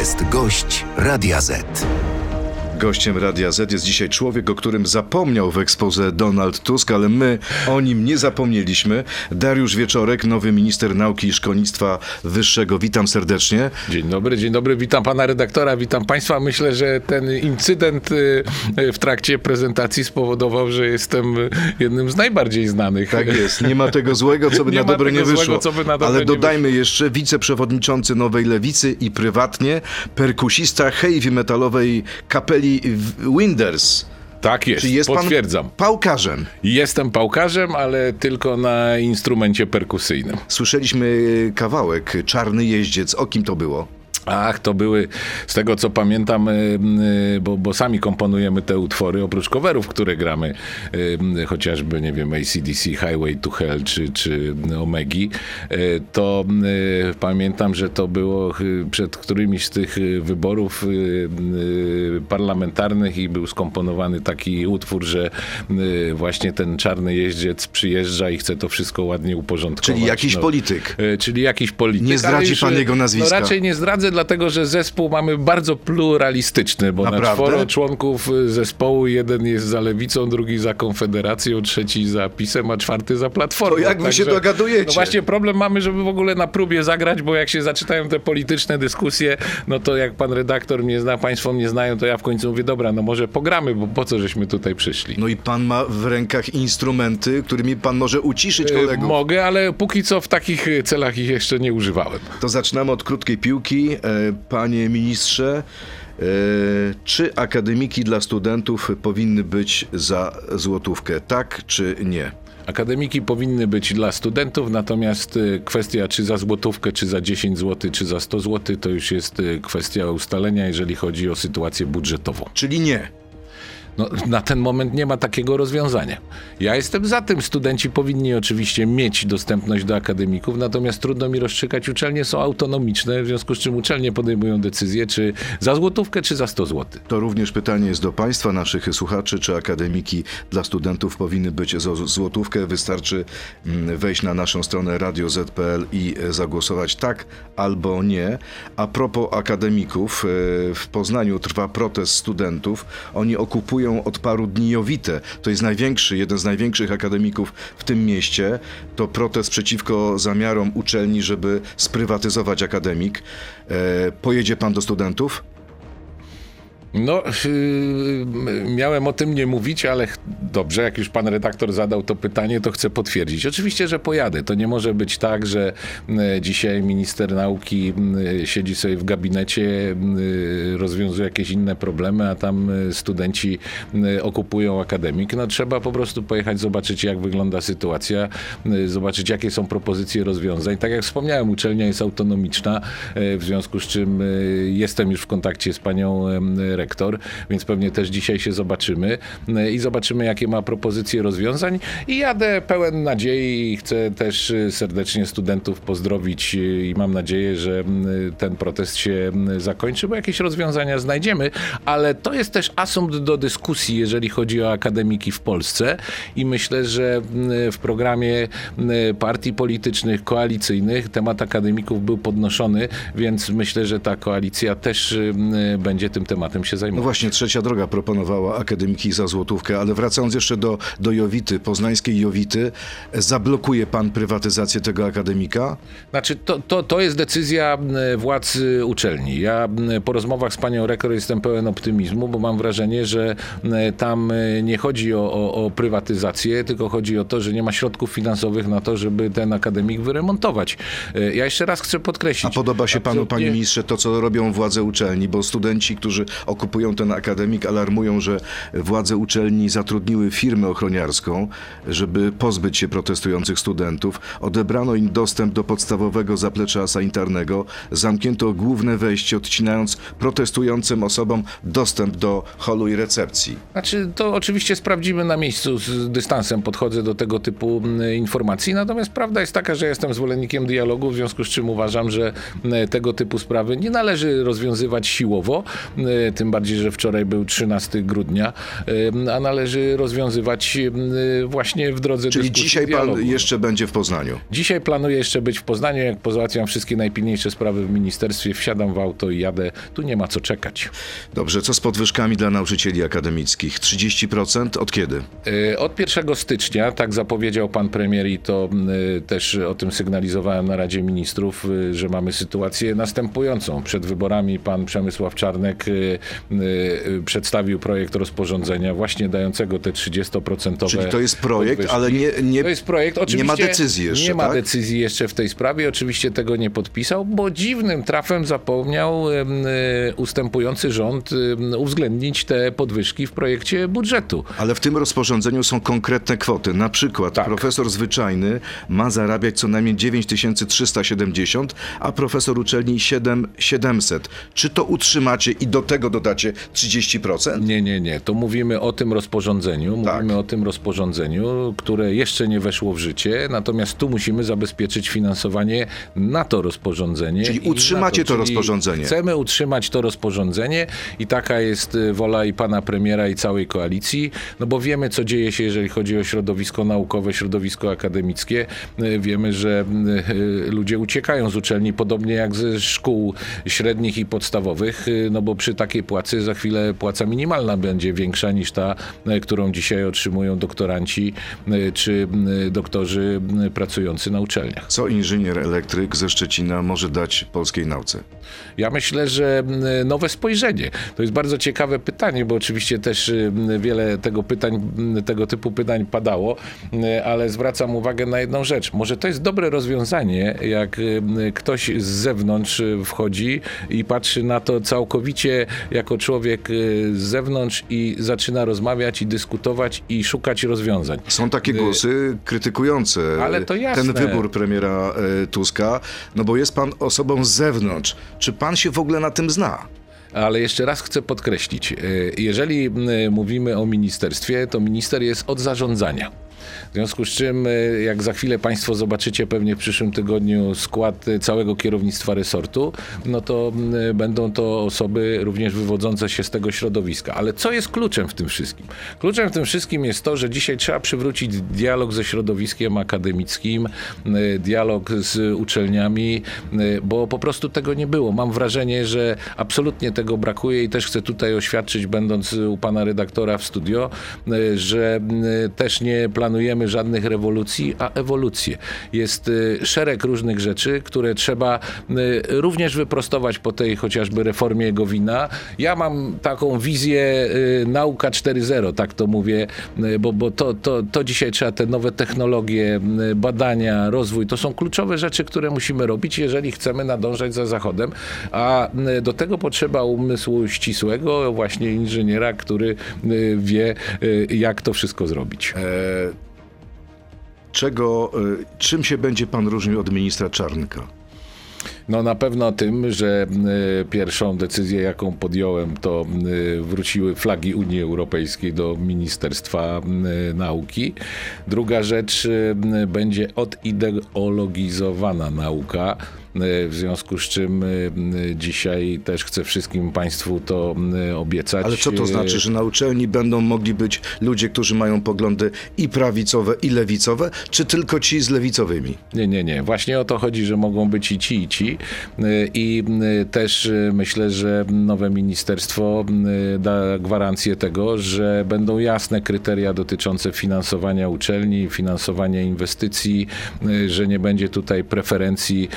jest gość Radia Z. Gościem Radia Z jest dzisiaj człowiek, o którym zapomniał w ekspoze Donald Tusk, ale my o nim nie zapomnieliśmy. Dariusz Wieczorek, nowy minister nauki i szkolnictwa wyższego. Witam serdecznie. Dzień dobry, dzień dobry, witam pana redaktora, witam państwa. Myślę, że ten incydent y, w trakcie prezentacji spowodował, że jestem jednym z najbardziej znanych. Tak jest, nie ma tego złego, co by na dobre nie wyszło. złego, co by na dobre ale dodajmy jeszcze wiceprzewodniczący Nowej Lewicy i prywatnie perkusista heavy metalowej kapeli Winders. Tak jest, Czy jest potwierdzam. pan pałkarzem? Jestem pałkarzem, ale tylko na instrumencie perkusyjnym. Słyszeliśmy kawałek Czarny Jeździec. O kim to było? Ach, to były, z tego co pamiętam, y, y, bo, bo sami komponujemy te utwory, oprócz coverów, które gramy, y, chociażby, nie wiem, ACDC, Highway to Hell czy, czy Omegi, to pamiętam, że to było przed którymiś z tych wyborów parlamentarnych i był skomponowany taki utwór, że właśnie ten czarny jeździec przyjeżdża i chce to wszystko ładnie uporządkować. Czyli jakiś No, polityk. Czyli jakiś polityk. Nie zdradzi już, pan jego nazwiska. No raczej nie zdradzę, dlatego że zespół mamy bardzo pluralistyczny, bo Naprawdę? na czworo członków zespołu jeden jest za lewicą, drugi za konfederacją, trzeci za pisem, a czwarty za platformą. To jak wy się dogadujecie? No właśnie problem mamy, żeby w ogóle na próbie zagrać, bo jak się zaczynają te polityczne dyskusje, no to jak pan redaktor mnie zna, państwo mnie znają, to ja w końcu mówię, dobra, no może pogramy, bo po co żeśmy tutaj przyszli. No i pan ma w rękach instrumenty, którymi pan może uciszyć Y, kolegów. Mogę, ale póki co w takich celach ich jeszcze nie używałem. To zaczynamy od krótkiej piłki. E, Panie ministrze, e, czy akademiki dla studentów powinny być za złotówkę? Tak czy nie? Akademiki powinny być dla studentów, natomiast y, kwestia czy za złotówkę, czy za 10 zł, czy za 100 zł, to już jest kwestia ustalenia, jeżeli chodzi o sytuację budżetową. Czyli nie. No, na ten moment nie ma takiego rozwiązania. Ja jestem za tym, studenci powinni oczywiście mieć dostępność do akademików, natomiast trudno mi rozstrzygać, uczelnie są autonomiczne, w związku z czym uczelnie podejmują decyzję, czy za złotówkę, czy za 100 zł. To również pytanie jest do Państwa, naszych słuchaczy, czy akademiki dla studentów powinny być za złotówkę. Wystarczy mm, wejść na naszą stronę radio.z.pl i e, zagłosować tak albo nie. A propos akademików, e, w Poznaniu trwa protest studentów. Oni okupują od paru dni Jowite. To jest największy, jeden z największych akademików w tym mieście. To protest przeciwko zamiarom uczelni, żeby sprywatyzować akademik. E, Pojedzie pan do studentów? No, yy, miałem o tym nie mówić, ale dobrze, jak już pan redaktor zadał to pytanie, to chcę potwierdzić. Oczywiście, że pojadę. To nie może być tak, że y, dzisiaj minister nauki y, siedzi sobie w gabinecie, y, rozwiązuje jakieś inne problemy, a tam studenci okupują akademik. No, trzeba po prostu pojechać, zobaczyć, jak wygląda sytuacja, zobaczyć, jakie są propozycje rozwiązań. Tak jak wspomniałem, uczelnia jest autonomiczna, w związku z czym jestem już w kontakcie z panią rektor, więc pewnie też dzisiaj się zobaczymy y, i zobaczymy, jakie ma propozycje rozwiązań. I jadę pełen nadziei i chcę też y, serdecznie studentów pozdrowić y, i mam nadzieję, że ten protest się zakończy, bo jakieś rozwiązania znajdziemy, ale to jest też asumpt do dyskusji, jeżeli chodzi o akademiki w Polsce i myślę, że w programie partii politycznych, koalicyjnych temat akademików był podnoszony, więc myślę, że ta koalicja też będzie tym tematem się No zajmować. właśnie, Trzecia Droga proponowała akademiki za złotówkę, ale wracając jeszcze do, do Jowity, poznańskiej Jowity, zablokuje pan prywatyzację tego akademika? Znaczy, to, to, to jest decyzja władz e, uczelni. Ja po rozmowach z panią rektor jestem pełen optymizmu, bo mam wrażenie, że tam e, nie chodzi o, o, o prywatyzację, tylko chodzi o to, że nie ma środków finansowych na to, żeby ten akademik wyremontować. E, Ja jeszcze raz chcę podkreślić. A podoba się panu, panie ministrze, to co robią władze uczelni, bo studenci, którzy okupują ten akademik, alarmują, że władze uczelni zatrudniły firmę ochroniarską, żeby pozbyć się protestujących studentów. Odebrano im dostęp do podstawowego zaplecza sanitarnego, zamknięto główne wejście, odcinając protestującym osobom dostęp do holu i recepcji. Znaczy, to oczywiście sprawdzimy na miejscu, z dystansem podchodzę do tego typu informacji, natomiast prawda jest taka, że jestem zwolennikiem dialogu, w związku z czym uważam, że tego typu sprawy nie należy rozwiązywać siłowo, tym tym bardziej, że wczoraj był 13 grudnia, a należy rozwiązywać właśnie w drodze Czyli dzisiaj dialogu. pan jeszcze będzie w Poznaniu. Dzisiaj planuję jeszcze być w Poznaniu, jak pozałatwiam wszystkie najpilniejsze sprawy w ministerstwie, wsiadam w auto i jadę. Tu nie ma co czekać. Dobrze, co z podwyżkami dla nauczycieli akademickich? 30% od kiedy? E, Od 1 stycznia, tak zapowiedział pan premier i to y, też o tym sygnalizowałem na Radzie Ministrów, y, że mamy sytuację następującą. Przed wyborami pan Przemysław Czarnek y, y, przedstawił projekt rozporządzenia właśnie dającego te 30% Czyli to jest projekt, podwyżki. ale nie, nie, To jest projekt. nie Oczywiście ma decyzji jeszcze, Nie ma tak? decyzji jeszcze w tej sprawie. Oczywiście tego nie podpisał, bo dziwnym trafem zapomniał y, ustępujący rząd uwzględnić te podwyżki w projekcie budżetu. Ale w tym rozporządzeniu są konkretne kwoty. Na przykład Tak. profesor zwyczajny ma zarabiać co najmniej 9370, a profesor uczelni 7700. Czy to utrzymacie i do tego dodacie 30%? Nie, nie, nie. To mówimy o tym rozporządzeniu. Tak. Mówimy o tym rozporządzeniu, które jeszcze nie weszło w życie, natomiast tu musimy zabezpieczyć finansowanie na to rozporządzenie. Czyli utrzymacie to czyli rozporządzenie. Chcemy utrzymać to rozporządzenie i taka jest y, wola i pana premiera i całej koalicji, no bo wiemy, co dzieje się, jeżeli chodzi o środowisko naukowe, środowisko akademickie. Y, Wiemy, że y, ludzie uciekają z uczelni, podobnie jak ze szkół średnich i podstawowych, no bo przy takiej płacy za chwilę płaca minimalna będzie większa niż ta, y, którą dzisiaj otrzymują doktoranci y, czy y, doktorzy pracujący na uczelniach. Co inżynier elektryk ze Szczecina może dać polskiej nauce? Ja myślę, że nowe spojrzenie. To jest bardzo ciekawe pytanie, bo oczywiście też wiele tego pytań, tego typu pytań padało, ale zwracam uwagę na jedną rzecz. Może to jest dobre rozwiązanie, jak ktoś z zewnątrz wchodzi i patrzy na to całkowicie jako człowiek y, z zewnątrz i zaczyna rozmawiać i dyskutować i szukać rozwiązań. Są takie głosy krytykujące Y, to jasne. ten wybór premiera e, Tuska, no bo jest pan osobą z zewnątrz. Czy pan się w ogóle na tym zna? Ale jeszcze raz chcę podkreślić, y, jeżeli y, mówimy o ministerstwie, to minister jest od zarządzania. W związku z czym, y, jak za chwilę Państwo zobaczycie pewnie w przyszłym tygodniu skład y, całego kierownictwa resortu, no to y, będą to osoby również wywodzące się z tego środowiska. Ale co jest kluczem w tym wszystkim? Kluczem w tym wszystkim jest to, że dzisiaj trzeba przywrócić dialog ze środowiskiem akademickim, dialog z uczelniami, bo po prostu tego nie było. Mam wrażenie, że absolutnie tego brakuje i też chcę tutaj oświadczyć, będąc u pana redaktora w studio, że też nie planujemy żadnych rewolucji, a ewolucję. Jest y, szereg różnych rzeczy, które trzeba y, również wyprostować po tej chociażby reformie Gowina. Ja mam taką wizję y, nauka 4.0, tak to mówię, bo, bo to, to, to dzisiaj trzeba te nowe technologie, badania, rozwój, to są kluczowe rzeczy, które musimy robić, jeżeli chcemy nadążać za Zachodem, a do tego potrzeba umysłu ścisłego, właśnie inżyniera, który wie, jak to wszystko zrobić. Czego, e, czym się będzie pan różnił od ministra Czarnka? No na pewno tym, że y, pierwszą decyzję, jaką podjąłem, to y, wróciły flagi Unii Europejskiej do Ministerstwa y, Nauki. Druga rzecz, y, będzie odideologizowana nauka. Y, W związku z czym y, y, dzisiaj też chcę wszystkim Państwu to obiecać. Ale co to znaczy, że na uczelni będą mogli być ludzie, którzy mają poglądy i prawicowe, i lewicowe, czy tylko ci z lewicowymi? Nie, nie, nie. Właśnie o to chodzi, że mogą być i ci, i ci. I też myślę, że nowe ministerstwo da gwarancję tego, że będą jasne kryteria dotyczące finansowania uczelni, finansowania inwestycji, że nie będzie tutaj preferencji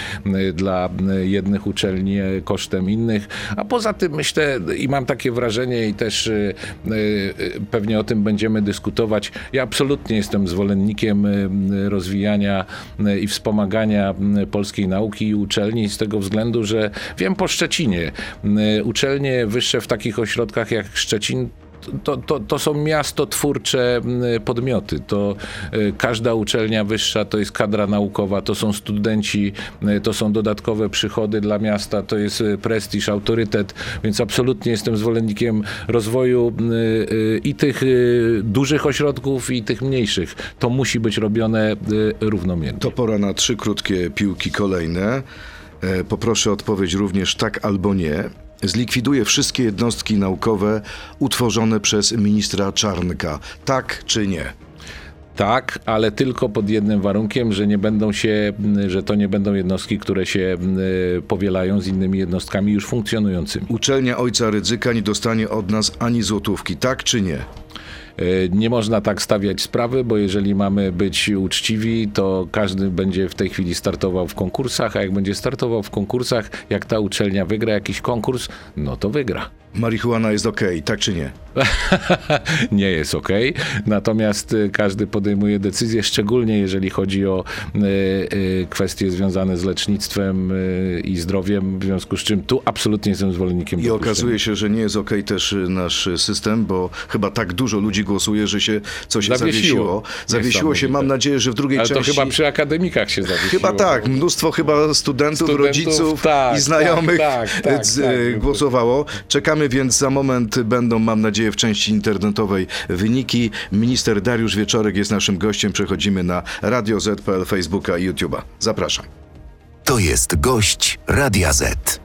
dla y, jednych uczelni e, kosztem innych. A poza tym myślę i mam takie wrażenie i też y, y, y, pewnie o tym będziemy dyskutować. Ja absolutnie jestem zwolennikiem y, y, rozwijania y, i wspomagania y, polskiej nauki i uczelni z tego względu, że wiem po Szczecinie, y, uczelnie wyższe w takich ośrodkach jak Szczecin to, to, to są podmioty. To y, każda uczelnia wyższa to jest kadra naukowa, to są studenci, to są dodatkowe przychody dla miasta, to jest y, prestiż, autorytet, więc absolutnie jestem zwolennikiem rozwoju y, i tych dużych ośrodków, i tych mniejszych. To musi być robione równomiernie. To pora na trzy krótkie piłki kolejne. E, Poproszę odpowiedź również tak albo nie. Zlikwiduje wszystkie jednostki naukowe utworzone przez ministra Czarnka. Tak czy nie? Tak, ale tylko pod jednym warunkiem, że nie będą się, że to nie będą jednostki, które się y, powielają z innymi jednostkami już funkcjonującymi. Uczelnia Ojca Rydzyka nie dostanie od nas ani złotówki. Tak czy nie? Y, Nie można tak stawiać sprawy, bo jeżeli mamy być uczciwi, to każdy będzie w tej chwili startował w konkursach, a jak będzie startował w konkursach, jak ta uczelnia wygra jakiś konkurs, no to wygra. Marihuana jest ok, tak czy nie? nie jest ok. Natomiast y, każdy podejmuje decyzję, szczególnie jeżeli chodzi o y, y, kwestie związane z lecznictwem y, i zdrowiem, w związku z czym tu absolutnie jestem zwolennikiem I okazuje się, że nie jest ok też y, nasz system, bo chyba tak dużo ludzi głosuje, że się coś Zawiesiło. zawiesiło. Zawiesiło się, mam nadzieję, że w drugiej Ale to części... chyba przy akademikach się zawiesiło. Chyba tak, mnóstwo chyba studentów, Studentów, rodziców tak, i znajomych tak, tak, tak, z- tak. głosowało. Czekamy więc za moment będą, mam nadzieję, w części internetowej wyniki. Minister Dariusz Wieczorek jest naszym gościem. Przechodzimy na Radio ZPL, Facebooka i YouTube'a. Zapraszam. To jest gość Radia Z.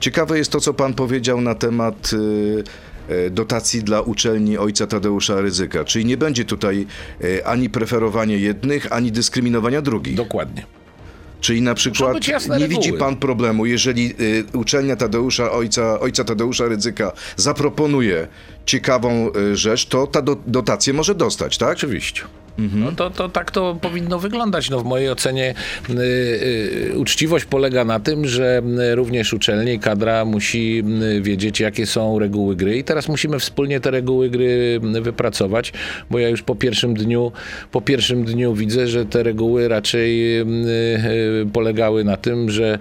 Ciekawe jest to, co pan powiedział na temat y, y, dotacji dla uczelni ojca Tadeusza Ryzyka. Czyli nie będzie tutaj y, ani preferowania jednych, ani dyskryminowania drugich. Dokładnie. Czyli na przykład nie reguły. widzi pan problemu, jeżeli y, uczelnia Tadeusza, ojca, ojca Tadeusza Rydzyka zaproponuje ciekawą y, rzecz, to ta do, dotację może dostać, tak? Oczywiście. No to, to tak to powinno wyglądać. No w mojej ocenie y, y, uczciwość polega na tym, że y, również uczelnie i kadra musi y, wiedzieć, jakie są reguły gry i teraz musimy wspólnie te reguły gry y, wypracować, bo ja już po pierwszym dniu, po pierwszym dniu widzę, że te reguły raczej y, polegały na tym, że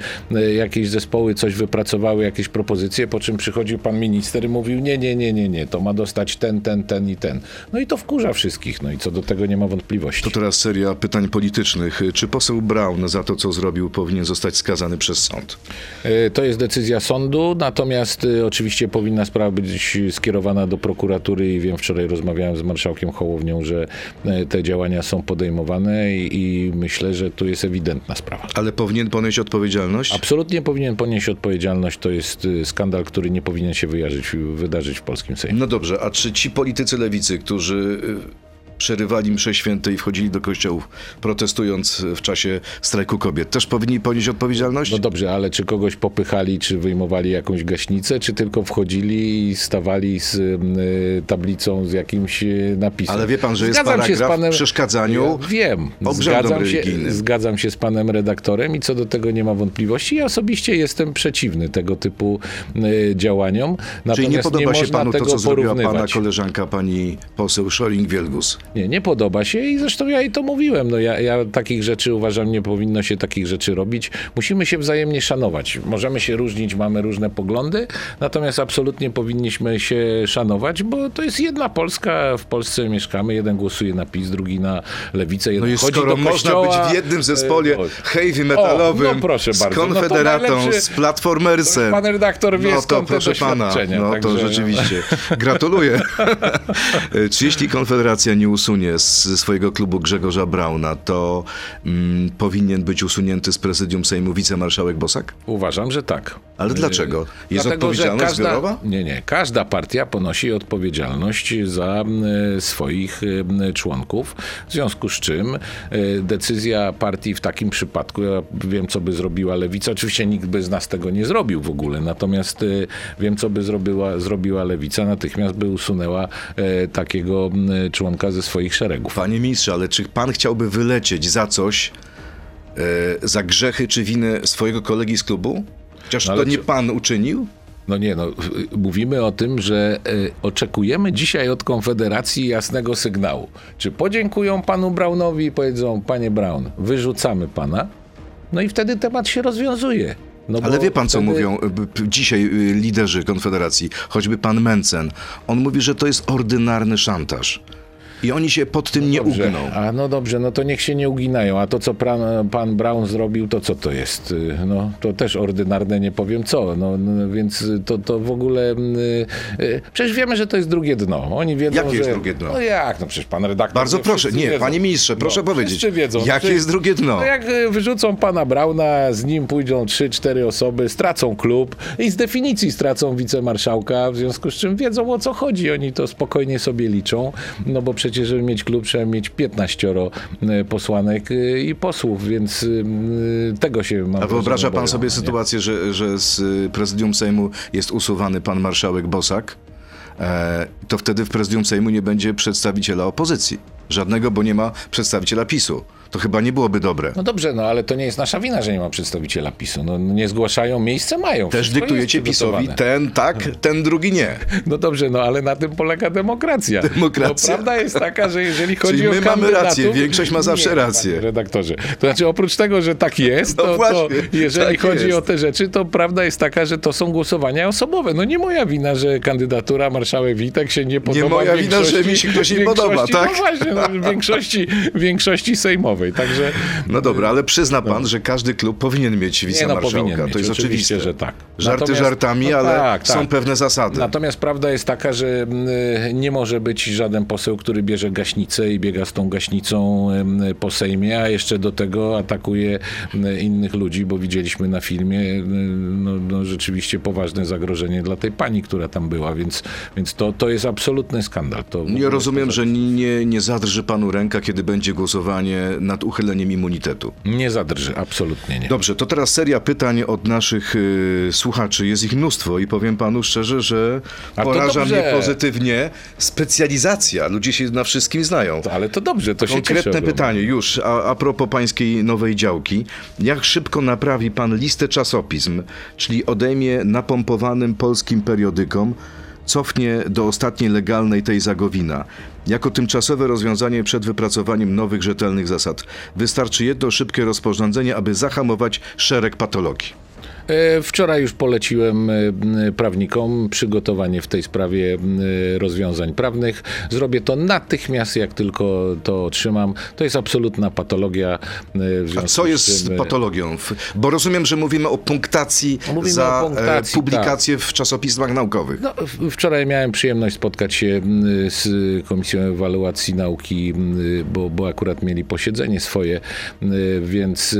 jakieś zespoły coś wypracowały, jakieś propozycje, po czym przychodził pan minister i mówił nie, nie, nie, nie, nie, to ma dostać ten, ten, ten i ten. No i to wkurza wszystkich, no i co do tego nie ma wątpliwości. To teraz seria pytań politycznych. Czy poseł Braun za to, co zrobił, powinien zostać skazany przez sąd? E, To jest decyzja sądu, natomiast e, oczywiście powinna sprawa być skierowana do prokuratury i wiem, wczoraj rozmawiałem z marszałkiem Hołownią, że e, te działania są podejmowane i, i myślę, że tu jest ewidentna sprawa. Ale powinien ponieść odpowiedzialność? Absolutnie powinien ponieść odpowiedzialność. To jest skandal, który nie powinien się wyjarzyć, wydarzyć w polskim Sejmie. No dobrze, a czy ci politycy lewicy, którzy przerywali msze święte i wchodzili do kościołów, protestując w czasie strajku kobiet, też powinni ponieść odpowiedzialność? No dobrze, ale czy kogoś popychali, czy wyjmowali jakąś gaśnicę, czy tylko wchodzili i stawali z y, tablicą z jakimś y, napisem? Ale wie pan, że jest Zgadzam się z paragraf w przeszkadzaniu Ja wiem. Zgadzam się, zgadzam się z panem redaktorem i co do tego nie ma wątpliwości. Ja osobiście jestem przeciwny tego typu y, działaniom. Natomiast Czyli nie podoba się można panu to, co zrobiła pana porównywać. koleżanka, pani poseł Szoring-Wielgus? Nie, nie podoba się i zresztą ja jej to mówiłem. No ja, ja takich rzeczy uważam, nie powinno się takich rzeczy robić. Musimy się wzajemnie szanować. Możemy się różnić, mamy różne poglądy, natomiast absolutnie powinniśmy się szanować, bo to jest jedna Polska, w Polsce mieszkamy, jeden głosuje na PiS, drugi na Lewicę, jeden No i chodzi skoro do można kościoła, być w jednym zespole e, o, heavy metalowym O, no proszę z bardzo. No to Konfederatą, najlepszy- z Platformersem, Pan redaktor wie no to proszę pana, no to także- rzeczywiście. Gratuluję. Czy jeśli Konfederacja nie usunie z swojego klubu Grzegorza Brauna, to mm, powinien być usunięty z prezydium Sejmu wicemarszałek Bosak? Uważam, że tak. Ale dlaczego? Jest Dlatego, odpowiedzialność każda, zbiorowa? Nie, nie. Każda partia ponosi odpowiedzialność za e, swoich e, członków, w związku z czym decyzja partii w takim przypadku, ja wiem, co by zrobiła Lewica, oczywiście nikt by z nas tego nie zrobił w ogóle, natomiast wiem, co by zrobiła, zrobiła Lewica, natychmiast by usunęła takiego członka ze swoich szeregów. Panie ministrze, ale czy pan chciałby wylecieć za coś, e, za grzechy czy winę swojego kolegi z klubu? Chociaż No to nie czy- pan uczynił? No nie, no, mówimy o tym, że y, oczekujemy dzisiaj od Konfederacji jasnego sygnału. Czy podziękują panu Braunowi i powiedzą, panie Braun, wyrzucamy pana? No i wtedy temat się rozwiązuje. No Ale wie pan, co wtedy- mówią y, b- p- dzisiaj y, liderzy Konfederacji, choćby pan Mencen. On mówi, że to jest ordynarny szantaż. I oni się pod tym nie Dobrze. ugną. A no dobrze, no to niech się nie uginają. A to, co pan, pan Brown zrobił, to co to jest? Y, No, to też ordynarne, nie powiem co. No, no więc to, to w ogóle... y, y, Przecież wiemy, że to jest drugie dno. Oni wiedzą, Jakie że... jest drugie dno? No jak? No przecież pan redaktor... Bardzo proszę, nie, wiedzą. panie ministrze, proszę no, powiedzieć, Wszyscy wiedzą. jakie Przecież- jest drugie dno? No jak y, wyrzucą pana Brauna, z nim pójdą 3-4 osoby, stracą klub i z definicji stracą wicemarszałka, w związku z czym wiedzą o co chodzi. Oni to spokojnie sobie liczą, no bo przecież, żeby mieć klub, trzeba mieć 15 y, posłanek y, i posłów, więc y, tego się mam A wyobraża pan sobie sytuację, że, że z prezydium Sejmu jest usuwany pan marszałek Bosak? E, to wtedy w prezydium Sejmu nie będzie przedstawiciela opozycji. Żadnego, bo nie ma przedstawiciela PiSu. To chyba nie byłoby dobre. No dobrze, no ale to nie jest nasza wina, że nie ma przedstawiciela PiSu. No, no nie zgłaszają, miejsce mają. Też Wszystko dyktujecie PiSowi ten tak, ten drugi nie. No dobrze, no ale na tym polega demokracja. Demokracja. No, prawda jest taka, że jeżeli chodzi Czyli o my mamy rację, większość ma zawsze nie, rację. redaktorze. To znaczy oprócz tego, że tak jest, No to, to właśnie, jeżeli tak chodzi jest. o te rzeczy, to prawda jest taka, że to są głosowania osobowe. No nie moja wina, że kandydatura marszałek Witek się nie podoba moja wina, że mi się ktoś nie podoba, tak? No właśnie, no, w większości, większości sejmowej, także... No dobra, ale przyzna pan, że każdy klub powinien mieć Nie, no wicemarszałka. powinien to jest oczywiście, oczywiste. że tak. Żarty Natomiast- żartami, no ale tak, są tak. pewne zasady. Natomiast prawda jest taka, że mm, nie może być żaden poseł, który bierze gaśnicę i biega z tą gaśnicą po Sejmie, a jeszcze do tego atakuje mm, innych ludzi, bo widzieliśmy na filmie mm, no, no, rzeczywiście poważne zagrożenie dla tej pani, która tam była, więc, więc to, to jest absolutny skandal. To Ja rozumiem, jest że nie, nie zadrży panu ręka, kiedy będzie głosowanie nad uchyleniem immunitetu. Nie zadrży, absolutnie nie. Dobrze, to teraz seria pytań od naszych y, słuchaczy. Jest ich mnóstwo i powiem panu szczerze, że A poraża mnie pozytywnie specjalizacja. Ludzie się na wszystkim znają. To, ale to dobrze, to się Konkretne cieszę. bo- pytanie już, a, a propos pańskiej nowej działki. Jak szybko naprawi pan listę czasopism, czyli odejmie napompowanym polskim periodykom, cofnie do ostatniej legalnej tej Zagowina? Jako tymczasowe rozwiązanie przed wypracowaniem nowych rzetelnych zasad. Wystarczy jedno szybkie rozporządzenie, aby zahamować szereg patologii. E, Wczoraj już poleciłem e, prawnikom przygotowanie w tej sprawie rozwiązań prawnych. Zrobię to natychmiast, jak tylko to otrzymam. To jest absolutna patologia. e, A co jest e, patologią? Bo rozumiem, że mówimy o punktacji Mówimy za o punktacji, e, publikacje w czasopismach naukowych. No, wczoraj miałem przyjemność spotkać się z Komisją Ewaluacji Nauki, bo, bo akurat mieli posiedzenie swoje, więc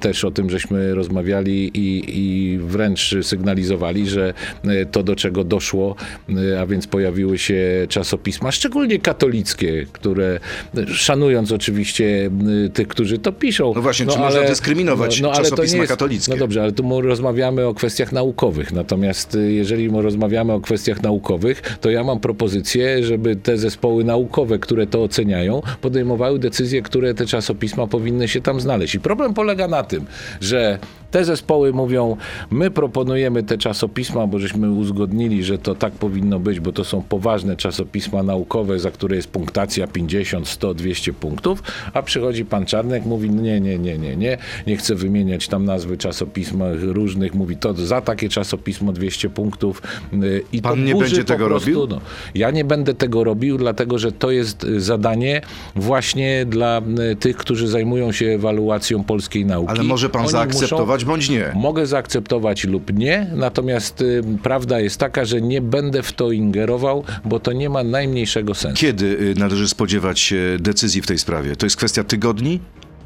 też o tym żeśmy rozmawiali i, i wręcz sygnalizowali, że e, to do czego doszło, m, a więc pojawiły się czasopisma, szczególnie katolickie, które e, szanując oczywiście tych, którzy to piszą. No właśnie, czy można dyskryminować ale to czasopisma nie jest- katolickie? No dobrze, ale tu rozmawiamy o kwestiach naukowych. Natomiast jeżeli rozmawiamy o kwestiach naukowych, to ja mam propozycję, żeby te zespoły naukowe, które to oceniają, podejmowały decyzje, które te czasopisma powinny się tam znaleźć. I problem polega na tym, że te zespoły mówią, my proponujemy te czasopisma, bo żeśmy uzgodnili, że to tak powinno być, bo to są poważne czasopisma naukowe, za które jest punktacja 50, 100, 200 punktów, a przychodzi pan Czarnek, mówi nie, nie, nie, nie, nie, nie chcę wymieniać tam nazwy czasopism różnych, mówi to za takie czasopismo 200 punktów y, i Pan to nie będzie tego prostu, robił? No, ja nie będę tego robił, dlatego że to jest y, zadanie właśnie dla y, tych, którzy zajmują się ewaluacją polskiej nauki. Ale może pan Oni zaakceptować bądź nie. Mogę zaakceptować lub nie, natomiast y, prawda jest taka, że nie będę w to ingerował, bo to nie ma najmniejszego sensu. Kiedy y, należy spodziewać się decyzji w tej sprawie? To jest kwestia tygodni?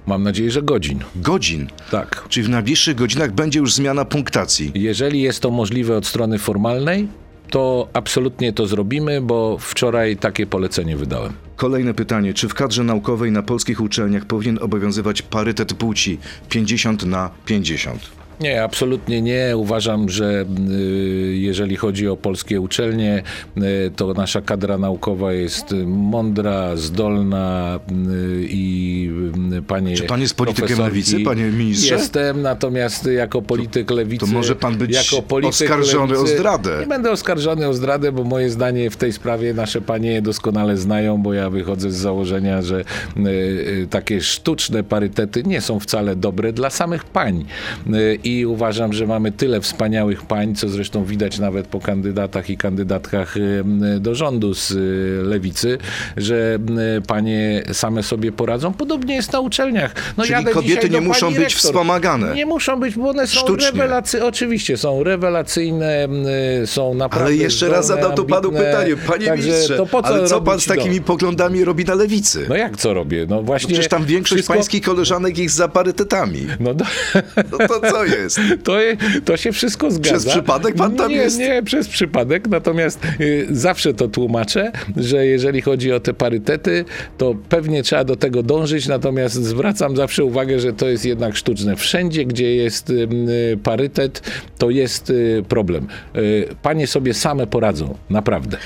Mam nadzieję, że godzin. Godzin. Tak. Czyli w najbliższych godzinach będzie już zmiana punktacji. Jeżeli jest to możliwe od strony formalnej, to absolutnie to zrobimy, bo wczoraj takie polecenie wydałem. Kolejne pytanie. Czy w kadrze naukowej na polskich uczelniach powinien obowiązywać parytet płci 50 na 50? Nie, absolutnie nie. Uważam, że y, jeżeli chodzi o polskie uczelnie, y, to nasza kadra naukowa jest y, mądra, zdolna i panie Czy pan jest politykiem lewicy, panie ministrze? Jestem, natomiast jako polityk lewicy... to może pan być oskarżony o zdradę. Nie będę oskarżony o zdradę, bo moje zdanie w tej sprawie nasze panie doskonale znają, bo ja wychodzę z założenia, że takie sztuczne parytety nie są wcale dobre dla samych pań. I i uważam, że mamy tyle wspaniałych pań, co zresztą widać nawet po kandydatach i kandydatkach do rządu z lewicy, że panie same sobie poradzą. Podobnie jest na uczelniach. No, Czyli kobiety nie muszą być rektor. wspomagane. Nie muszą być, bo one są rewelacyjne. Oczywiście są rewelacyjne, są naprawdę Ale jeszcze raz zadam to panu pytanie, panie Także ministrze, to po co ale co pan z takimi poglądami robi na lewicy? No jak co robię? No właśnie. No przecież tam większość wszystko... pańskich koleżanek jest za parytetami. No, do... no to co jest? To, to się wszystko zgadza. Przez przypadek pan tam nie, jest? Nie, przez przypadek, natomiast y, zawsze to tłumaczę, że jeżeli chodzi o te parytety, to pewnie trzeba do tego dążyć, natomiast zwracam zawsze uwagę, że to jest jednak sztuczne. Wszędzie, gdzie jest y, parytet, to jest y, problem. Y, panie sobie same poradzą, naprawdę.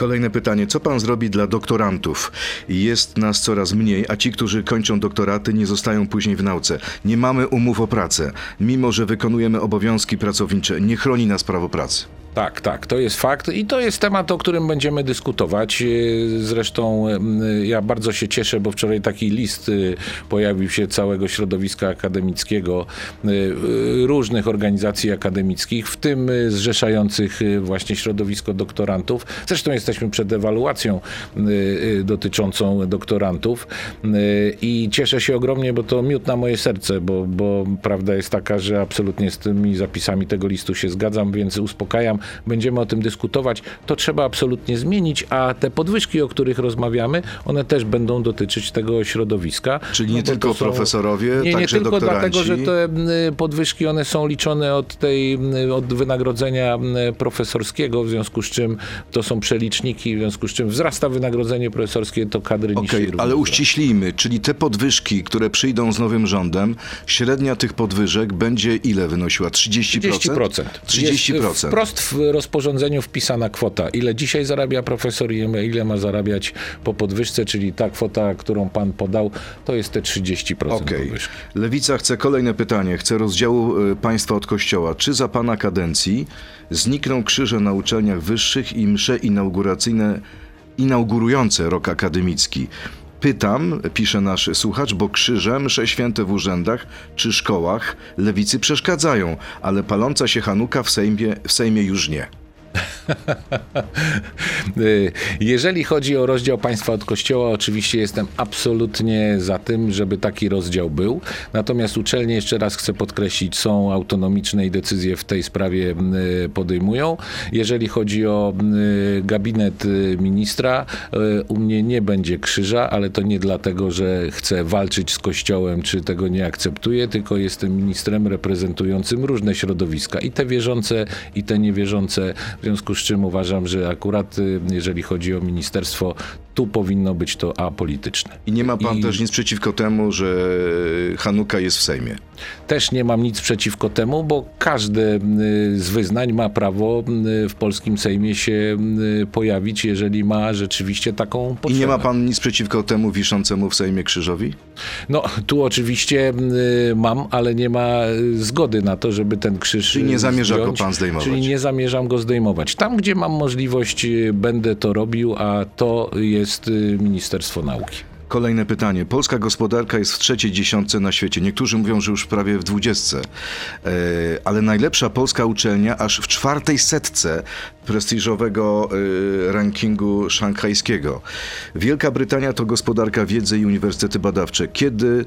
Kolejne pytanie. Co pan zrobi dla doktorantów? Jest nas coraz mniej, a ci, którzy kończą doktoraty, nie zostają później w nauce. Nie mamy umów o pracę, mimo że wykonujemy obowiązki pracownicze. Nie chroni nas prawo pracy. Tak, tak, to jest fakt i to jest temat, o którym będziemy dyskutować. E, zresztą ja bardzo się cieszę, bo wczoraj taki list e, pojawił się całego środowiska akademickiego, e, różnych organizacji akademickich, w tym zrzeszających właśnie środowisko doktorantów. Zresztą jesteśmy przed ewaluacją dotyczącą doktorantów i cieszę się ogromnie, bo to miód na moje serce, bo, bo prawda jest taka, że absolutnie z tymi zapisami tego listu się zgadzam, więc uspokajam będziemy o tym dyskutować, to trzeba absolutnie zmienić, a te podwyżki, o których rozmawiamy, one też będą dotyczyć tego środowiska. Czyli nie no tylko są... profesorowie, nie, także nie tylko doktoranci. dlatego, że te podwyżki, one są liczone od tej, od wynagrodzenia profesorskiego, w związku z czym to są przeliczniki, w związku z czym wzrasta wynagrodzenie profesorskie, to kadry okay, niższej ale uściślijmy, czyli te podwyżki, które przyjdą z nowym rządem, średnia tych podwyżek będzie ile wynosiła? 30%? 30%. 30%. Jest wprost w rozporządzeniu wpisana kwota, ile dzisiaj zarabia profesor i ile ma zarabiać po podwyżce, czyli ta kwota, którą pan podał, to jest te 30% okay. podwyżki. Lewica chce kolejne pytanie, chce rozdziału y, państwa od kościoła. Czy za pana kadencji znikną krzyże na uczelniach wyższych i msze inauguracyjne inaugurujące rok akademicki? Pytam, pisze nasz słuchacz, bo krzyże, msze święte w urzędach czy szkołach lewicy przeszkadzają, ale paląca się Hanuka w Sejmie, w Sejmie już nie. Jeżeli chodzi o rozdział państwa od kościoła, oczywiście jestem absolutnie za tym, żeby taki rozdział był. Natomiast uczelnie, jeszcze raz chcę podkreślić, są autonomiczne i decyzje w tej sprawie y, podejmują. Jeżeli chodzi o y, gabinet ministra, u mnie nie będzie krzyża, ale to nie dlatego, że chcę walczyć z kościołem, czy tego nie akceptuję, tylko jestem ministrem reprezentującym różne środowiska i te wierzące, i te niewierzące w związku z czym uważam, że akurat y, jeżeli chodzi o ministerstwo, tu powinno być to apolityczne. I nie ma pan I... też nic przeciwko temu, że Hanuka jest w Sejmie? Też nie mam nic przeciwko temu, bo każde y, z wyznań ma prawo w polskim Sejmie się pojawić, jeżeli ma rzeczywiście taką potrzebę. I nie ma pan nic przeciwko temu wiszącemu w Sejmie krzyżowi? No, tu oczywiście mam, ale nie ma zgody na to, żeby ten krzyż Czyli nie zamierza zdjąć, go pan zdejmować? Czyli nie zamierzam go zdejmować. Tam, gdzie mam możliwość, będę to robił, a to jest Ministerstwo Nauki. Kolejne pytanie. Polska gospodarka jest w trzeciej dziesiątce na świecie. Niektórzy mówią, że już prawie w dwudziestce. E, ale najlepsza polska uczelnia aż w czwartej setce prestiżowego e, rankingu szanghajskiego. Wielka Brytania to gospodarka wiedzy i uniwersytety badawcze. Kiedy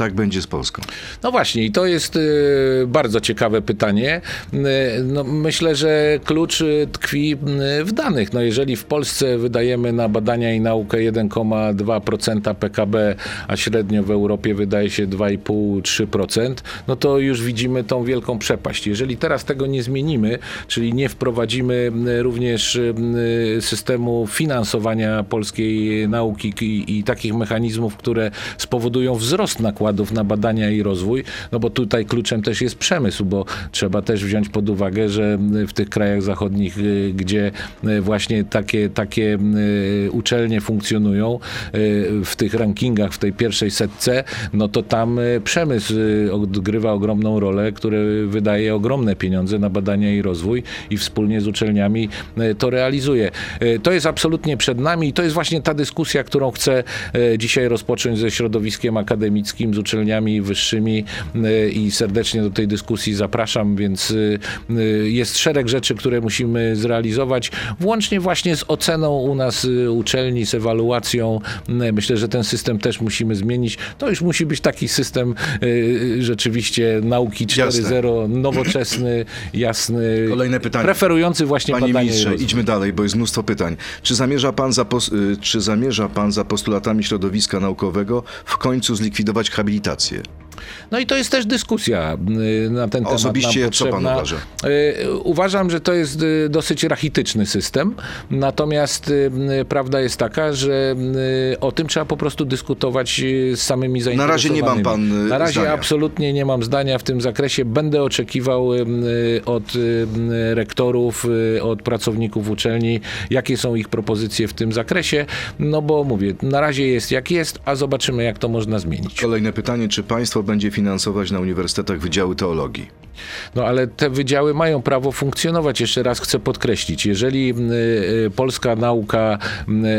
tak będzie z Polską. No właśnie, i to jest y, bardzo ciekawe pytanie. Y, no, myślę, że klucz y, tkwi w danych. No, jeżeli w Polsce wydajemy na badania i naukę 1,2% PKB, a średnio w Europie wydaje się 2,5-3%, no to już widzimy tą wielką przepaść. Jeżeli teraz tego nie zmienimy, czyli nie wprowadzimy również systemu finansowania polskiej nauki i, i takich mechanizmów, które spowodują wzrost nakładów, nakładów na badania i rozwój, no bo tutaj kluczem też jest przemysł, bo trzeba też wziąć pod uwagę, że w tych krajach zachodnich, y, gdzie y, właśnie takie, takie y, uczelnie funkcjonują w tych rankingach, w tej pierwszej setce, no to tam przemysł odgrywa ogromną rolę, który wydaje ogromne pieniądze na badania i rozwój i wspólnie z uczelniami to realizuje. To jest absolutnie przed nami i to jest właśnie ta dyskusja, którą chcę dzisiaj rozpocząć ze środowiskiem akademickim, z uczelniami wyższymi i serdecznie do tej dyskusji zapraszam, więc jest szereg rzeczy, które musimy zrealizować, włącznie właśnie z oceną u nas uczelni, z ewaluacją. Myślę, że ten system też musimy zmienić. To już musi być taki system rzeczywiście nauki 4.0, nowoczesny, jasny, Kolejne pytanie. preferujący właśnie Panie badanie ministrze, idźmy dalej, bo jest mnóstwo pytań. Czy zamierza pan za, y, czy zamierza pan za postulatami środowiska naukowego w końcu zlikwidować habilitację? No i to jest też dyskusja y, na ten temat. Osobiście co pan uważa? Y, Uważam, że to jest y, dosyć rachityczny system, natomiast prawda jest taka, że o tym trzeba po prostu dyskutować z samymi Na razie nie ma zainteresowanymi. pan, Na razie zdania. absolutnie nie mam zdania w tym zakresie. Będę oczekiwał od rektorów, od pracowników uczelni, jakie są ich propozycje w tym zakresie, no bo mówię, na razie jest jak jest, a zobaczymy jak to można zmienić. Kolejne pytanie, czy państwo będzie finansować na uniwersytetach wydziały teologii? No ale te wydziały mają prawo funkcjonować. Jeszcze raz chcę podkreślić, jeżeli y, y, polska nauka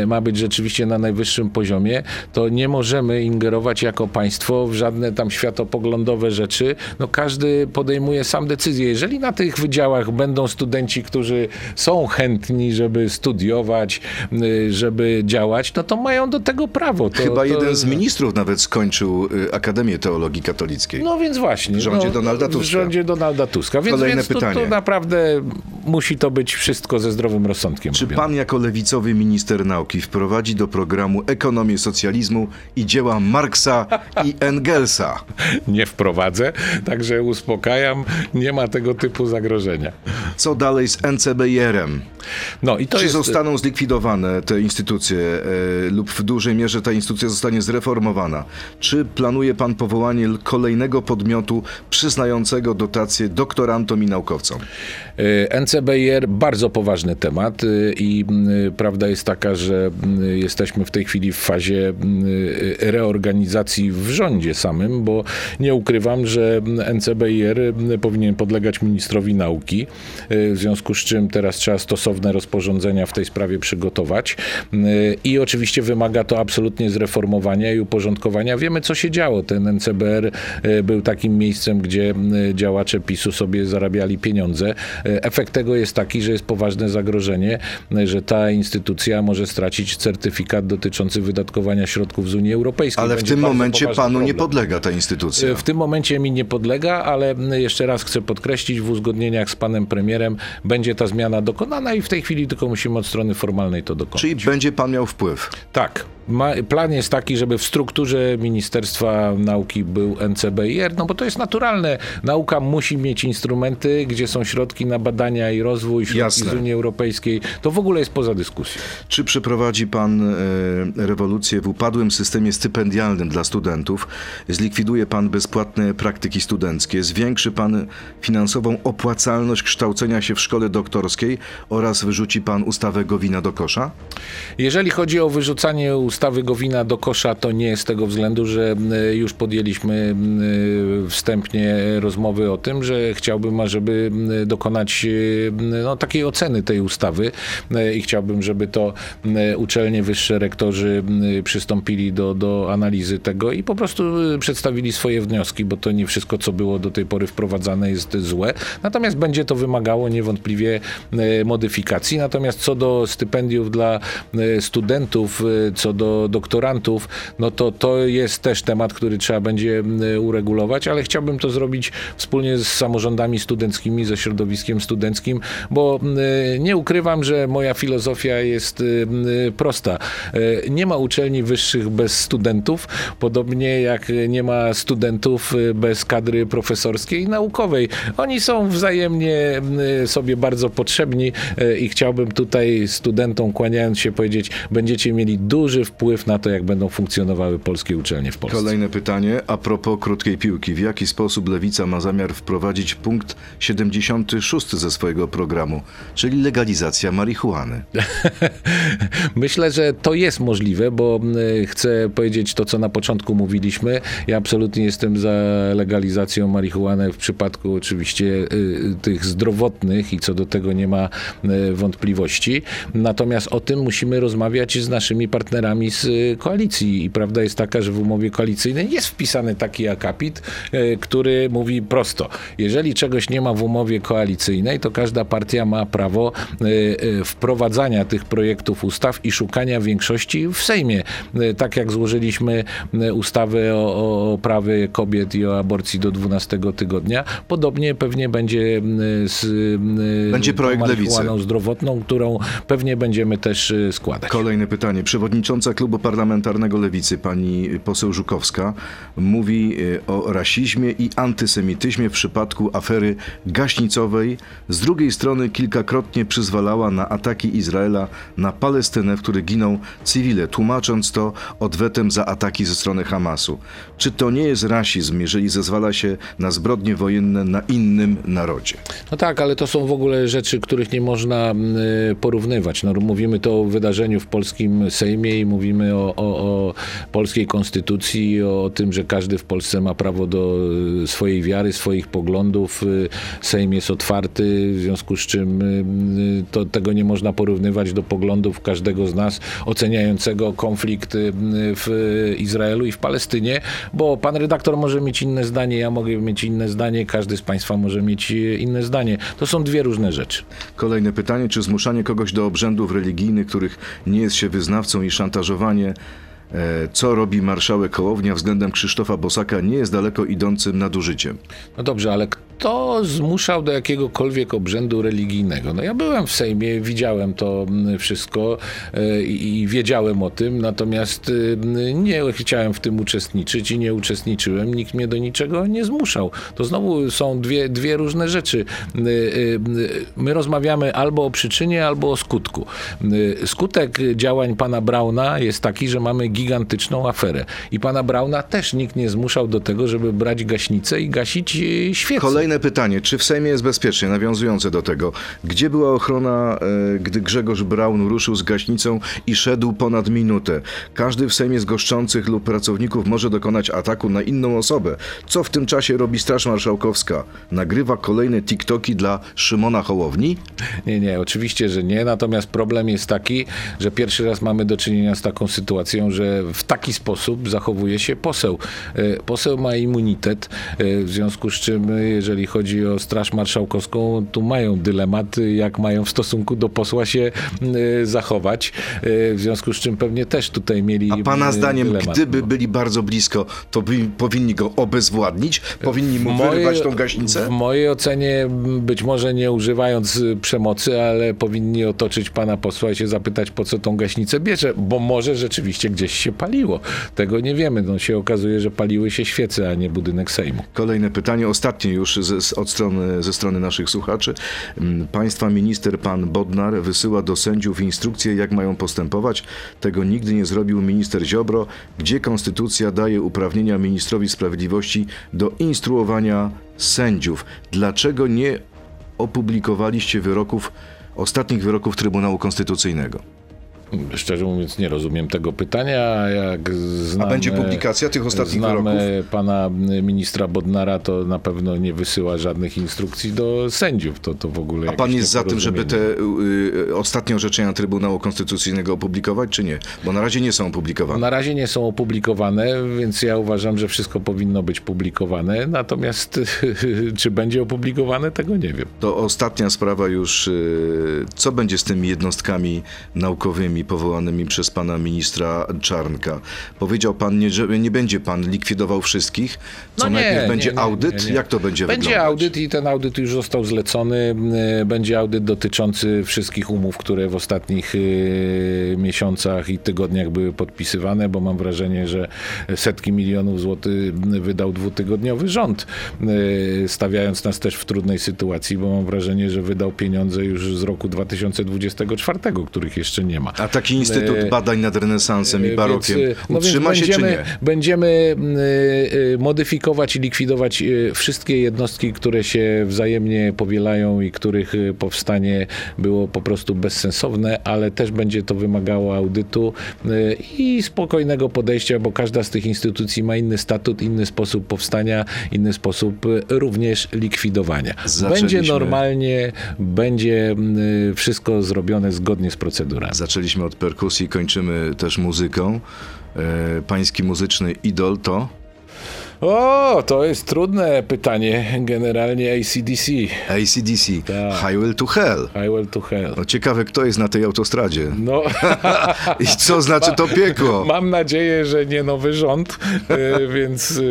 y, ma być rzeczywiście na najwyższym poziomie, to nie możemy ingerować jako państwo w żadne tam światopoglądowe rzeczy. No każdy podejmuje sam decyzję. Jeżeli na tych wydziałach będą studenci, którzy są chętni, żeby studiować, żeby działać, no to mają do tego prawo. To, Chyba to, jeden z ministrów nawet skończył Akademię Teologii Katolickiej. no więc właśnie. W rządzie no, Donalda W Tuska. rządzie Donalda Tuska. Więc, Kolejne więc to, pytanie. to naprawdę musi to być wszystko ze zdrowym rozsądkiem. Czy robione. pan jako lewicowy minister nauki wprowadzi do programu ekonomię socjalizmu i dzieła Marksa i Engelsa? Nie wprowadzę, także uspokajam, nie ma tego typu zagrożenia. Co dalej z NCBR-em? No i to Czy jest... zostaną zlikwidowane te instytucje e, lub w dużej mierze ta instytucja zostanie zreformowana? Czy planuje pan powołanie kolejnego podmiotu przyznającego doktorantom i naukowcom? Y, NCBR bardzo poważny temat y, i y, prawda jest taka, że jesteśmy w tej chwili w fazie reorganizacji w rządzie samym, bo nie ukrywam, że NCBR powinien podlegać ministrowi nauki, w związku z czym teraz trzeba stosowne rozporządzenia w tej sprawie przygotować i oczywiście wymaga to absolutnie zreformowania i uporządkowania. Wiemy, co się działo. Ten NCBR był takim miejscem, gdzie y, działacze PiSu sobie zarabiali pieniądze. Y, Efekt tego jest taki, że jest poważne zagrożenie, y, że ta instytucja może stracić certyfikat dotyczący wydatkowania środków z Unii Europejskiej. Ale w Będzie tym bardzo momencie panu nie problem. podlega ta instytucja. W tym momencie mi nie podlega, ale jeszcze raz chcę podkreślić, w uzgodnieniach z panem premierem będzie ta zmiana dokonana i w tej chwili tylko musimy od strony formalnej to dokonać. Czyli będzie pan miał wpływ. Tak. Ma, plan jest taki, żeby w strukturze Ministerstwa Nauki był NCBIR, no bo to jest naturalne. Nauka musi mieć instrumenty, gdzie są środki na badania i rozwój, środki Jasne. z Unii Europejskiej. To w ogóle jest poza dyskusją. Czy przeprowadzi pan e, rewolucję w upadłym systemie stypendialnym dla studentów? Zlikwiduje pan bezpłatne praktyki studenckie? Zwiększy pan finansową opłacalność kształcenia się w szkole doktorskiej oraz wyrzuci pan ustawę Gowina do kosza? Jeżeli chodzi o wyrzucanie ustawy Gowina do kosza, to nie z tego względu, że już podjęliśmy wstępnie rozmowy o tym, że chciałbym, żeby y, dokonać y, no, takiej oceny tej ustawy y, i chciałbym, żeby to uczelnie wyższe, rektorzy przystąpili do, do analizy tego i po prostu y, przedstawili swoje wnioski, bo to nie wszystko, co było do tej pory wprowadzane jest złe. Natomiast będzie to wymagało niewątpliwie y, modyfikacji. Natomiast co do stypendiów dla y, studentów, co do doktorantów, no to to jest też temat, który trzeba będzie uregulować, ale chciałbym to zrobić wspólnie z samorządami studenckimi, ze środowiskiem studenckim, bo nie ukrywam, że moja filozofia jest y, prosta. Y, Nie ma uczelni wyższych bez studentów, podobnie jak nie ma studentów y, bez kadry profesorskiej i naukowej. Oni są wzajemnie sobie bardzo potrzebni i chciałbym tutaj studentom, kłaniając się, powiedzieć, będziecie mieli duży wpływ na to, jak będą funkcjonowały polskie uczelnie w Polsce. Kolejne pytanie a propos krótkiej piłki. W jaki sposób Lewica ma zamiar wprowadzić punkt 76 ze swojego programu, czyli legalizacja marihuany? Myślę, że to jest możliwe, bo chcę powiedzieć to, co na początku mówiliśmy. Ja absolutnie jestem za legalizacją marihuany w przypadku oczywiście y, tych zdrowotnych i co do tego nie ma y, wątpliwości. Natomiast o tym musimy rozmawiać z naszymi partnerami kompromis y, koalicji. I prawda jest taka, że w umowie koalicyjnej jest wpisany taki akapit, y, który mówi prosto, jeżeli czegoś nie ma w umowie koalicyjnej, to każda partia ma prawo wprowadzania tych projektów ustaw i szukania większości w Sejmie. Tak jak złożyliśmy ustawy o, o prawie kobiet i o aborcji do 12 tygodnia, podobnie pewnie będzie z będzie projekt lewicy zdrowotną, którą pewnie będziemy też składać. Kolejne pytanie. Przewodnicząca Klubu Parlamentarnego Lewicy, pani poseł Żukowska, mówi e, o rasizmie i antysemityzmie w przypadku afery gaśnicowej. Z drugiej strony kilkakrotnie przyzwalała na ataki Izraela na Palestynę, w których giną cywile, tłumacząc to odwetem za ataki ze strony Hamasu. Czy to nie jest rasizm, jeżeli zezwala się na zbrodnie wojenne na innym narodzie? No tak, ale to są w ogóle rzeczy, których nie można porównywać. No, mówimy to o wydarzeniu w polskim Sejmie i mówimy o, o, o polskiej konstytucji, o tym, że każdy w Polsce ma prawo do y, swojej wiary, swoich poglądów. Y, Sejm jest otwarty, w związku z czym y, to, tego nie można porównywać do poglądów każdego z nas oceniającego konflikt w Izraelu i w Palestynie, bo pan redaktor może mieć inne zdanie, ja mogę mieć inne zdanie, każdy z państwa może mieć inne zdanie. To są dwie różne rzeczy. Kolejne pytanie, czy zmuszanie kogoś do obrzędów religijnych, których nie jest się wyznawcą i szantażowanie E, co robi marszałek Hołownia względem Krzysztofa Bosaka nie jest daleko idącym nadużyciem. No dobrze, ale kto zmuszał do jakiegokolwiek obrzędu religijnego? No ja byłem w Sejmie, widziałem to mm, wszystko e, i wiedziałem o tym, natomiast y, nie chciałem w tym uczestniczyć i nie uczestniczyłem. Nikt mnie do niczego nie zmuszał. To znowu są dwie, dwie różne rzeczy. Y, my rozmawiamy albo o przyczynie, albo o skutku. Skutek działań pana Brauna jest taki, że mamy gigantyczną aferę. I pana Brauna też nikt nie zmuszał do tego, żeby brać gaśnicę i gasić e, świece. Kolejne pytanie. Czy w Sejmie jest bezpiecznie? Nawiązujące do tego. Gdzie była ochrona, e, gdy Grzegorz Braun ruszył z gaśnicą i szedł ponad minutę? Każdy w Sejmie z goszczących lub pracowników może dokonać ataku na inną osobę. Co w tym czasie robi Straż Marszałkowska? Nagrywa kolejne TikToki dla Szymona Hołowni? Nie, nie, oczywiście, że nie. Natomiast problem jest taki, że pierwszy raz mamy do czynienia z taką sytuacją, że w taki sposób zachowuje się poseł. E, poseł ma immunitet, e, w związku z czym, jeżeli chodzi o Straż Marszałkowską, tu mają dylemat, jak mają w stosunku do posła się e, zachować. W związku z czym pewnie też tutaj mieli. A pana zdaniem, dylemat. gdyby byli bardzo blisko, to by, powinni go obezwładnić? Powinni mu moje, wyrwać tą gaśnicę? W mojej ocenie, być może nie używając przemocy, ale powinni otoczyć pana posła i się zapytać, po co tą gaśnicę bierze, bo może rzeczywiście gdzieś się paliło. Tego nie wiemy. No się okazuje, że paliły się świece, a nie budynek Sejmu. Kolejne pytanie, ostatnie już z, od strony, ze strony naszych słuchaczy. Mm, państwa minister pan Bodnar wysyła do sędziów instrukcje, jak mają postępować. Tego nigdy nie zrobił minister Ziobro. Gdzie konstytucja daje uprawnienia ministrowi sprawiedliwości do instruowania sędziów? Dlaczego nie opublikowaliście wyroków, ostatnich wyroków Trybunału Konstytucyjnego? Szczerze mówiąc, nie rozumiem tego pytania. Jak znamy, A będzie publikacja tych ostatnich wyroków? pana ministra Bodnara, to na pewno nie wysyła żadnych instrukcji do sędziów. To, to w ogóle A pan jest za tym, żeby te y, y, ostatnie orzeczenia Trybunału Konstytucyjnego opublikować, czy nie? Bo na razie nie są opublikowane. Na razie nie są opublikowane, więc ja uważam, że wszystko powinno być publikowane. Natomiast czy będzie opublikowane, tego nie wiem. To ostatnia sprawa już. Y, co będzie z tymi jednostkami naukowymi? Powołanymi przez pana ministra Czarnka. Powiedział pan, nie, że nie będzie pan likwidował wszystkich, co no nie, najpierw będzie nie, nie, audyt? Jak to będzie, będzie wyglądać? Będzie audyt i ten audyt już został zlecony. E, będzie audyt dotyczący wszystkich umów, które w ostatnich e, miesiącach i tygodniach były podpisywane, bo mam wrażenie, że setki milionów złotych wydał dwutygodniowy rząd, e, stawiając nas też w trudnej sytuacji, bo mam wrażenie, że wydał pieniądze już z roku 2024, których jeszcze nie ma. A taki Instytut e, Badań nad Renesansem i e, Barokiem więc, no utrzyma więc się czy nie? Będziemy e, modyfikować i likwidować wszystkie jednostki, które się wzajemnie powielają i których powstanie było po prostu bezsensowne, ale też będzie to wymagało audytu i spokojnego podejścia, bo każda z tych instytucji ma inny statut, inny sposób powstania, inny sposób również likwidowania. Zaczęliśmy. Będzie normalnie, będzie wszystko zrobione zgodnie z procedurami. Zaczęliśmy Zaczęliśmy od perkusji, kończymy też muzyką. E, pański muzyczny idol to? O, to jest trudne pytanie. Generalnie ACDC. ACDC, Tak. Highway to Hell. Highway to Hell. No ciekawe, kto jest na tej autostradzie No, i co znaczy to piekło. mam nadzieję, że nie nowy rząd, e, więc e,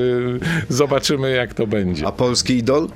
zobaczymy, jak to będzie. A polski idol?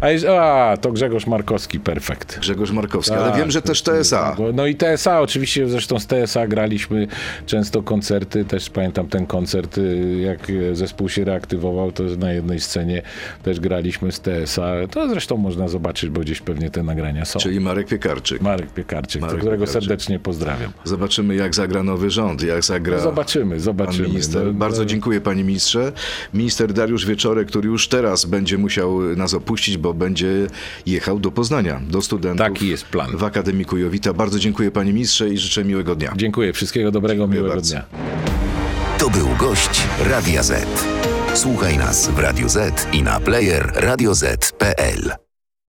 A, jeż- a to Grzegorz Markowski, perfekt. Grzegorz Markowski, ale Tak, wiem, że też TSA. Bo- No i TSA, oczywiście, zresztą z TSA graliśmy często koncerty, też pamiętam ten koncert, y, jak zespół się reaktywował, to na jednej scenie też graliśmy z TSA. To zresztą można zobaczyć, bo gdzieś pewnie te nagrania są. Czyli Marek Piekarczyk. Marek Piekarczyk, Marek którego Piekarczyk. serdecznie pozdrawiam. Zobaczymy, jak zagra nowy rząd, jak zagra Zobaczymy, pan zobaczymy. minister. No, Bardzo no, dziękuję, panie ministrze. Minister Dariusz Wieczorek, który już teraz będzie musiał nas opuścić, bo będzie jechał do Poznania, do studentów. Taki jest plan. W Akademiku Jowita. Bardzo dziękuję, panie ministrze, i życzę miłego dnia. Dziękuję, wszystkiego dobrego, miłego bardzo. dnia. To był gość Radia Z. Słuchaj nas w Radio Z i na player radioz.pl.